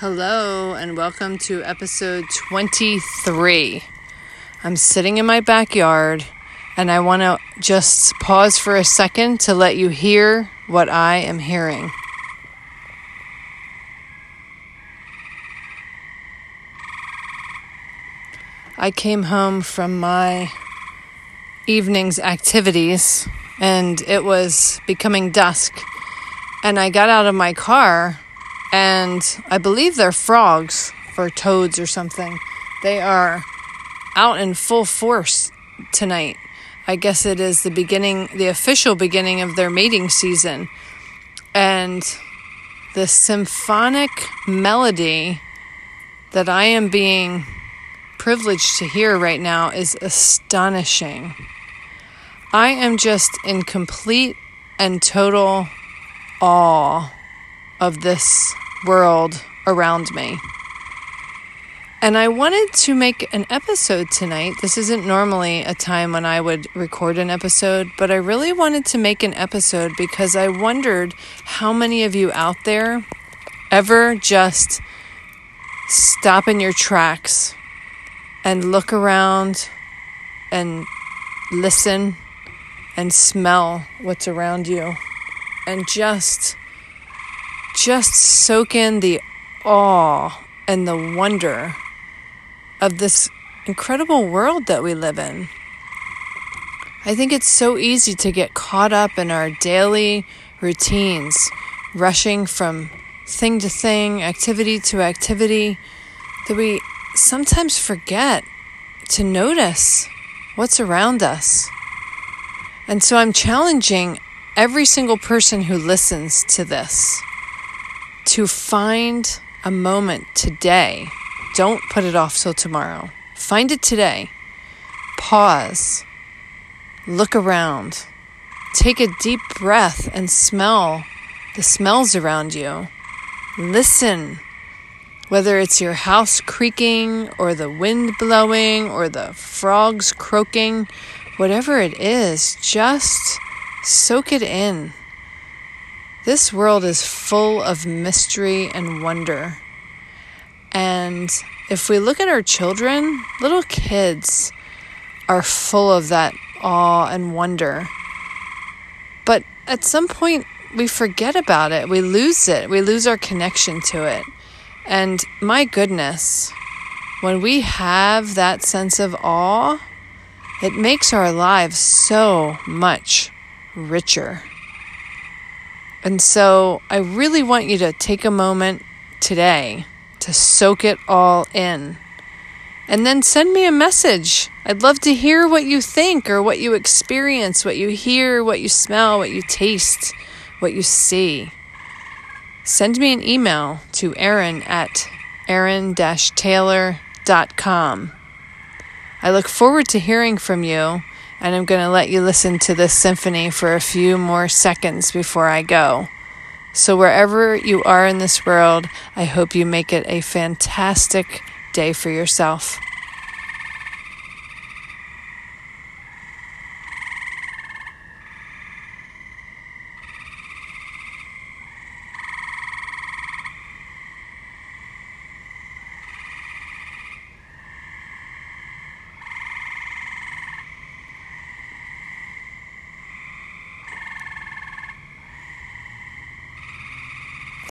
Hello, and welcome to episode 23. I'm sitting in my backyard, and I want to just pause for a second to let you hear what I am hearing. I came home from my evening's activities, and it was becoming dusk. And I got out of my car and I believe they're frogs or toads or something. They are out in full force tonight. I guess it is the beginning, the official beginning of their mating season. And the symphonic melody that I am being privileged to hear right now is astonishing. I am just in complete and total awe of this world around me. And I wanted to make an episode tonight. This isn't normally a time when I would record an episode, but I really wanted to make an episode because I wondered how many of you out there ever just stop in your tracks and look around and listen and smell what's around you and just just soak in the awe and the wonder of this incredible world that we live in. I think it's so easy to get caught up in our daily routines, rushing from thing to thing, activity to activity, that we sometimes forget to notice what's around us. And so I'm challenging every single person who listens to this to find a moment today. Don't put it off till tomorrow. Find it today. Pause. Look around. Take a deep breath and smell the smells around you. Listen. Whether it's your house creaking or the wind blowing or the frogs croaking, whatever it is, just soak it in. This world is full of mystery and wonder. And if we look at our children, little kids are full of that awe and wonder. But at some point, we forget about it. We lose it. We lose our connection to it. And my goodness, when we have that sense of awe, it makes our lives so much richer. And so I really want you to take a moment today to soak it all in. And then send me a message. I'd love to hear what you think or what you experience, what you hear, what you smell, what you taste, what you see. Send me an email to Erin at erin-taylor.com. I look forward to hearing from you and I'm going to let you listen to this symphony for a few more seconds before I go. So, wherever you are in this world, I hope you make it a fantastic day for yourself.